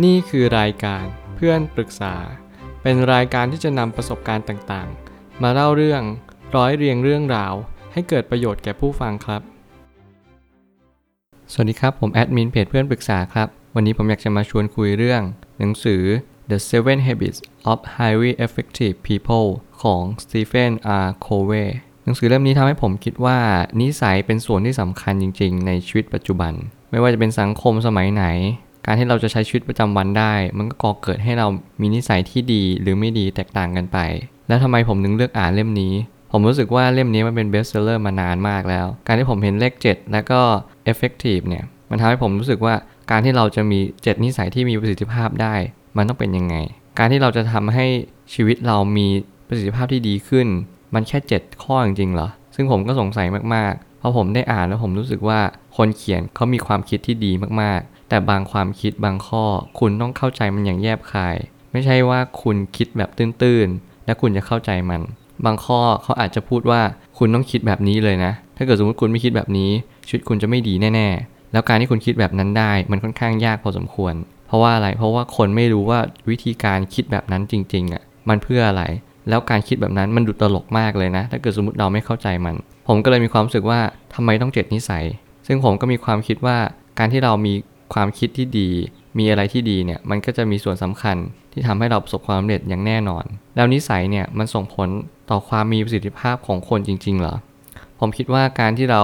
นี่คือรายการเพื่อนปรึกษา เป็นรายการที่จะนำประสบการณ์ต่างๆ มาเล่าเรื่องร้อยเรียงเรื่องราว ให้เกิดประโยชน์แก่ผู้ฟังครับ สวัสดีครับ ผมแอดมินเพจเพื่อนปรึกษาครับ วันนี้ผมอยากจะมาชวนคุยเรื่อง หนังสือ The Seven Habits of Highly Effective People ของ Stephen R. Covey หนังสือเล่มนี้ทำให้ผมคิดว่า นิสัยเป็นส่วนที่สำคัญจริง ๆ ในชีวิตปัจจุบัน ไม่ว่าจะเป็นสังคมสมัยไหน การที่เราจะใช้ชีวิตประจำวันได้ มันก็ก่อเกิดให้เรามีนิสัยที่ดีหรือไม่ดีแตกต่างกันไป แล้วทำไมผมถึงเลือกอ่านเล่มนี้ ผมรู้สึกว่าเล่มนี้มันเป็นเบสเซอร์มานานมากแล้ว การที่ผมเห็นเลข 7 แล้วก็ effective เนี่ย มันทำให้ผมรู้สึกว่าการที่เราจะมี 7 นิสัยที่มีประสิทธิภาพได้ มันต้องเป็นยังไง การที่เราจะทำให้ชีวิตเรามีประสิทธิภาพที่ดีขึ้น มันแค่ 7 ข้อจริงๆเหรอ ซึ่งผมก็สงสัยมากๆ พราะผมได้อ่านแล้วผมรู้สึกว่าคนเขียนเขามีความคิดที่ดีมากๆ แต่บางความคิดบางข้อ คุณต้องเข้าใจมันอย่างแยบคาย ไม่ใช่ว่าคุณคิดแบบตื้นๆ และคุณจะเข้าใจมัน บางข้อเขาอาจจะพูดว่าคุณต้องคิดแบบนี้เลยนะ ถ้าเกิดสมมติคุณไม่คิดแบบนี้ชีวิตคุณจะไม่ดีแน่ๆ แล้วการที่คุณคิดแบบนั้นได้มันค่อนข้างยากพอสมควร เพราะว่าอะไรเพราะว่าคนไม่รู้ว่าวิธีการคิดแบบนั้นจริงๆอะมันเพื่ออะไร แล้วการคิดแบบนั้นมันดูตลกมากเลยนะ ถ้าเกิดสมมติเราไม่เข้าใจมัน ผมก็เลยมีความรู้สึกว่าทำไมต้องเจ็ดนิสัย ซึ่งผมก็มีความคิดว่าการที่เรามีความคิดที่ดี มีอะไรที่ดีเนี่ยมันก็จะมีส่วนสำคัญที่ทำให้เราประสบความสำเร็จอย่างแน่นอน แล้วนิสัยเนี่ยมันส่งผลต่อความมีประสิทธิภาพของคนจริง ๆ เหรอ ผมคิดว่าการที่เรา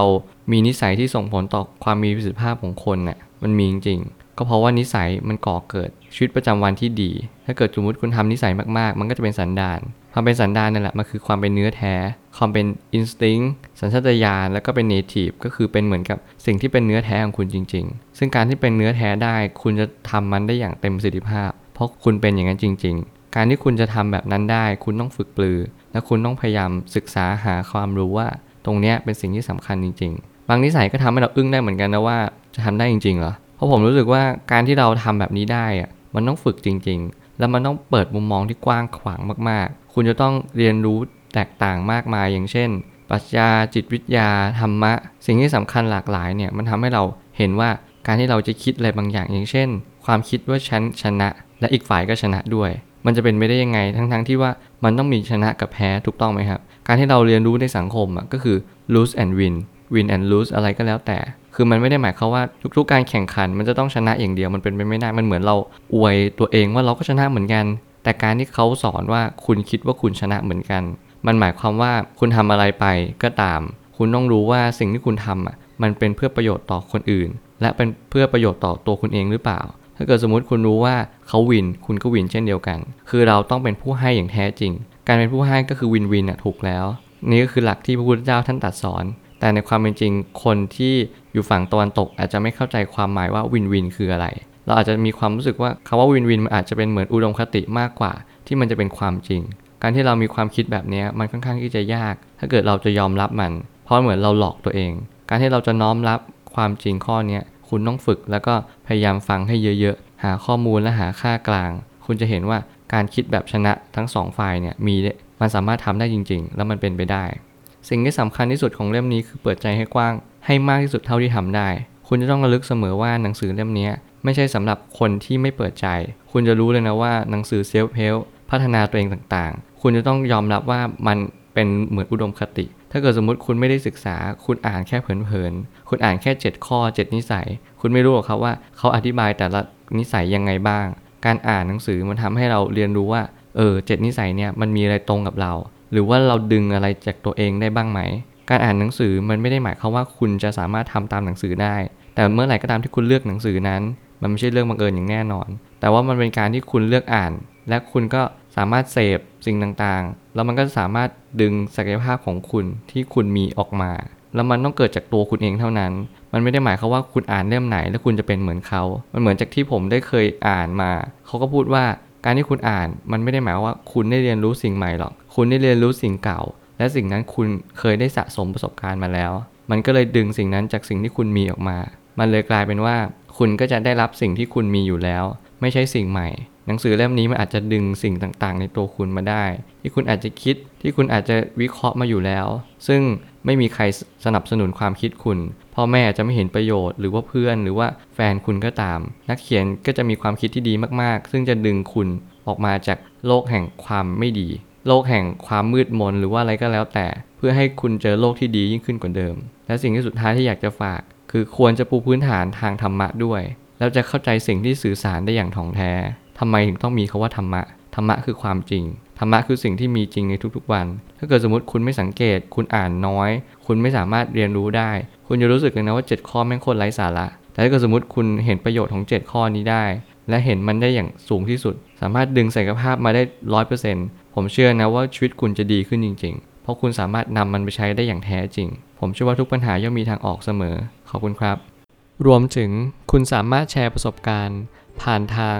มีนิสัยที่ส่งผลต่อความมีประสิทธิภาพของคนเนี่ยมันมีจริงๆ ก็เพราะว่านิสัยมันก่อเกิดชีวิตประจำวันที่ดี ถ้าเกิดสมมติคุณทำนิสัยมากๆ มันก็จะเป็นสันดานความเป็นสันดานนั่นแหละมันคือความเป็นเนื้อแท้ ความเป็น instinct สัญชาตญาณแล้วก็เป็น native ก็คือเป็นเหมือนกับสิ่งที่เป็นเนื้อแท้ของคุณจริง ๆ ซึ่งการที่เป็นเนื้อแท้ได้ คุณจะทำมันได้อย่างเต็มประสิทธิภาพ เพราะคุณเป็นอย่างนั้นจริง ๆ การที่คุณจะทำแบบนั้นได้ คุณต้องฝึกปรือ และคุณต้องพยายามศึกษาหาความรู้ว่า ตรงนี้เป็นสิ่งที่สำคัญจริง ๆ บางนิสัยก็ทำให้เราอึ้งได้เหมือนกันนะว่าจะทำได้จริงๆเหรอ เพราะผมรู้สึกว่าการที่เราทำแบบนี้ได้อะมันต้องฝึกจริง ๆ แล้วมันต้องเปิดมุมมองที่กว้างขวางมากๆ คุณจะต้องเรียนรู้แตกต่างมากมายอย่างเช่นปรัชญาจิตวิทยาธรรมะ สิ่งที่สำคัญหลากหลายเนี่ยมันทำให้เราเห็นว่าการที่เราจะคิดอะไรบางอย่างอย่างเช่น ความคิดว่าฉันชนะ และอีกฝ่ายก็ชนะด้วย มันจะเป็นไปได้ยังไงทั้งๆทที่ว่ามันต้องมีชนะกับแพ้ถูกต้องไหมครับ การที่เราเรียนรู้ในสังคมอะก็คือ lose and win win and lose อะไรก็แล้วแต่คือมันไม่ได้หมายความว่าทุกๆ การแข่งขันมันจะต้องชนะอย่างเดียวมันเป็นไปไม่ได้มันเหมือนเราอวยตัวเองว่าเราก็ชนะเหมือนกัน แต่การที่เขาสอนว่าคุณคิดว่าคุณชนะเหมือนกัน มันหมายความว่าคุณทำอะไรไปก็ตาม คุณต้องรู้ว่าสิ่งที่คุณทำอะมันเป็นเพื่อประโยชน์ต่อคนอื่น และเป็นเพื่อประโยชน์ต่อตัวคุณเองหรือเปล่า ถ้าเกิดสมมติคุณรู้ว่าเขาวินคุณก็วินเช่นเดียวกัน คือเราต้องเป็นผู้ให้อย่างแท้จริง การเป็นผู้ให้ก็คือวินวินอะถูกแล้ว นี่ก็คือหลักที่พระพุทธเจ้าท่านตรัสสอน แต่ในความเป็นจริงคนที่อยู่ฝั่งตะวันตก อาจจะไม่เข้าใจความหมายว่าวินวินคืออะไร เราอาจจะมีความรู้สึกว่าคำว่าวินวินมันอาจจะเป็นเหมือนอุดมคติมากกว่า ที่มันจะเป็นความจริง การที่เรามีความคิดแบบนี้มันค่อนข้างที่จะยาก ถ้าเกิดเราจะยอมรับมัน เพราะเหมือนเราหลอกตัวเอง การที่เราจะน้อมรับความจริงข้อนี้คุณต้องฝึกแล้วก็พยายามฟังให้เยอะๆ หาข้อมูลและหาค่ากลาง คุณจะเห็นว่าการคิดแบบชนะทั้งสองฝ่ายเนี่ยมีมันสามารถทำได้จริง ๆ แล้วมันเป็นไปได้ สิ่งที่สำคัญที่สุดของเล่มนี้คือเปิดใจให้กว้าง ให้มากที่สุดเท่าที่ทำได้ คุณจะต้องระลึกเสมอว่าหนังสือเล่มนี้ไม่ใช่สำหรับคนที่ไม่เปิดใจ คุณจะรู้เลยนะว่าหนังสือเซลฟ์เฮลพัฒนาตัวเองต่างๆ คุณจะต้องยอมรับว่ามันเป็นเหมือนอุดมคติ ถ้าเกิดสมมติคุณไม่ได้ศึกษา คุณอ่านแค่เผินๆ คุณอ่านแค่ 7 ข้อ 7 นิสัย คุณไม่รู้หรอกครับว่าเขาอธิบายแต่ละนิสัยยังไงบ้าง การอ่านหนังสือมันทำให้เราเรียนรู้ว่า เออเจ็ดนิสัยเนี่ยมันมีอะไรตรงกับเรา หรือว่าเราดึงอะไรจากตัวเองได้บ้างไหม การอ่านหนังสือมันไม่ได้หมายความว่าคุณจะสามารถทำตามหนังสือได้ แต่เมื่อไหร่ก็ตามที่คุณเลือกหนังสือนั้น มันไม่ใช่เรื่องบังเอิญอย่างแน่นอน แต่ว่ามันเป็นการที่คุณเลือกอ่าน และคุณก็สามารถเสพสิ่งต่างๆ แล้วมันก็สามารถดึงศักยภาพของคุณที่คุณมีออกมา แล้วมันต้องเกิดจากตัวคุณเองเท่านั้น มันไม่ได้หมายความว่าคุณอ่านเล่มไหน แล้วคุณจะเป็นเหมือนเขา มันเหมือนจากที่ผมได้เคยอ่านมา เขาก็พูดว่า การที่คุณอ่านมันไม่ได้หมายว่าคุณได้เรียนรู้สิ่งใหม่หรอก คุณได้เรียนรู้สิ่งเก่า และสิ่งนั้นคุณเคยได้สะสมประสบการณ์มาแล้ว มันก็เลยดึงสิ่งนั้นจากสิ่งที่คุณมีออกมา มันเลยกลายเป็นว่า คุณก็จะได้รับสิ่งที่คุณมีอยู่แล้ว ไม่ใช่สิ่งใหม่ หนังสือเล่มนี้มันอาจจะดึงสิ่งต่างๆ ในตัวคุณมาได้ ที่คุณอาจจะคิดที่คุณอาจจะวิเคราะห์มาอยู่แล้ว ซึ่งไม่มีใครสนับสนุนความคิดคุณ พ่อแม่อาจจะไม่เห็นประโยชน์หรือว่าเพื่อนหรือว่าแฟนคุณก็ตาม นักเขียนก็จะมีความคิดที่ดีมากๆ ซึ่งจะดึงคุณออกมาจากโลกแห่งความไม่ดี โลกแห่งความมืดมนหรือว่าอะไรก็แล้วแต่ เพื่อให้คุณเจอโลกที่ดียิ่งขึ้นกว่าเดิม และสิ่งที่สุดท้ายที่อยากจะฝาก คือควรจะปูพื้นฐานทางธรรมะด้วย แล้วจะเข้าใจสิ่งที่สื่อสารได้อย่างถ่องแท้ ทำไมถึงต้องมีคาว่าธรรมะ ธรรมะคือความจริง ธรรมะคือสิ่งที่มีจริงในทุกๆวัน ถ้าเกิดสมมติคุณไม่สังเกต คุณอ่านน้อย คุณไม่สามารถเรียนรู้ได้ คุณจะรู้สึกเลยนะว่า 7 ข้อแม่งโคตรไร้สาระ แต่ถ้าเกิดสมมติคุณเห็นประโยชน์ของ 7 ข้อนี้ได้ และเห็นมันได้อย่างสูงที่สุด สามารถดึงศักยภาพมาได้ร้อยเปอร์เซ็นต์ผมเชื่อนะว่าชีวิตคุณจะดีขึ้นจริง ๆ เพราะคุณสามารถนำมันไปใช้ได้อย่างแท้จริง ผมเชื่อว่าทุกปัญหาย่อมมีทางออกเสมอ ขอบคุณครับ รวมถึงคุณสามารถแชร์ประสบการณ์ ผ่านทาง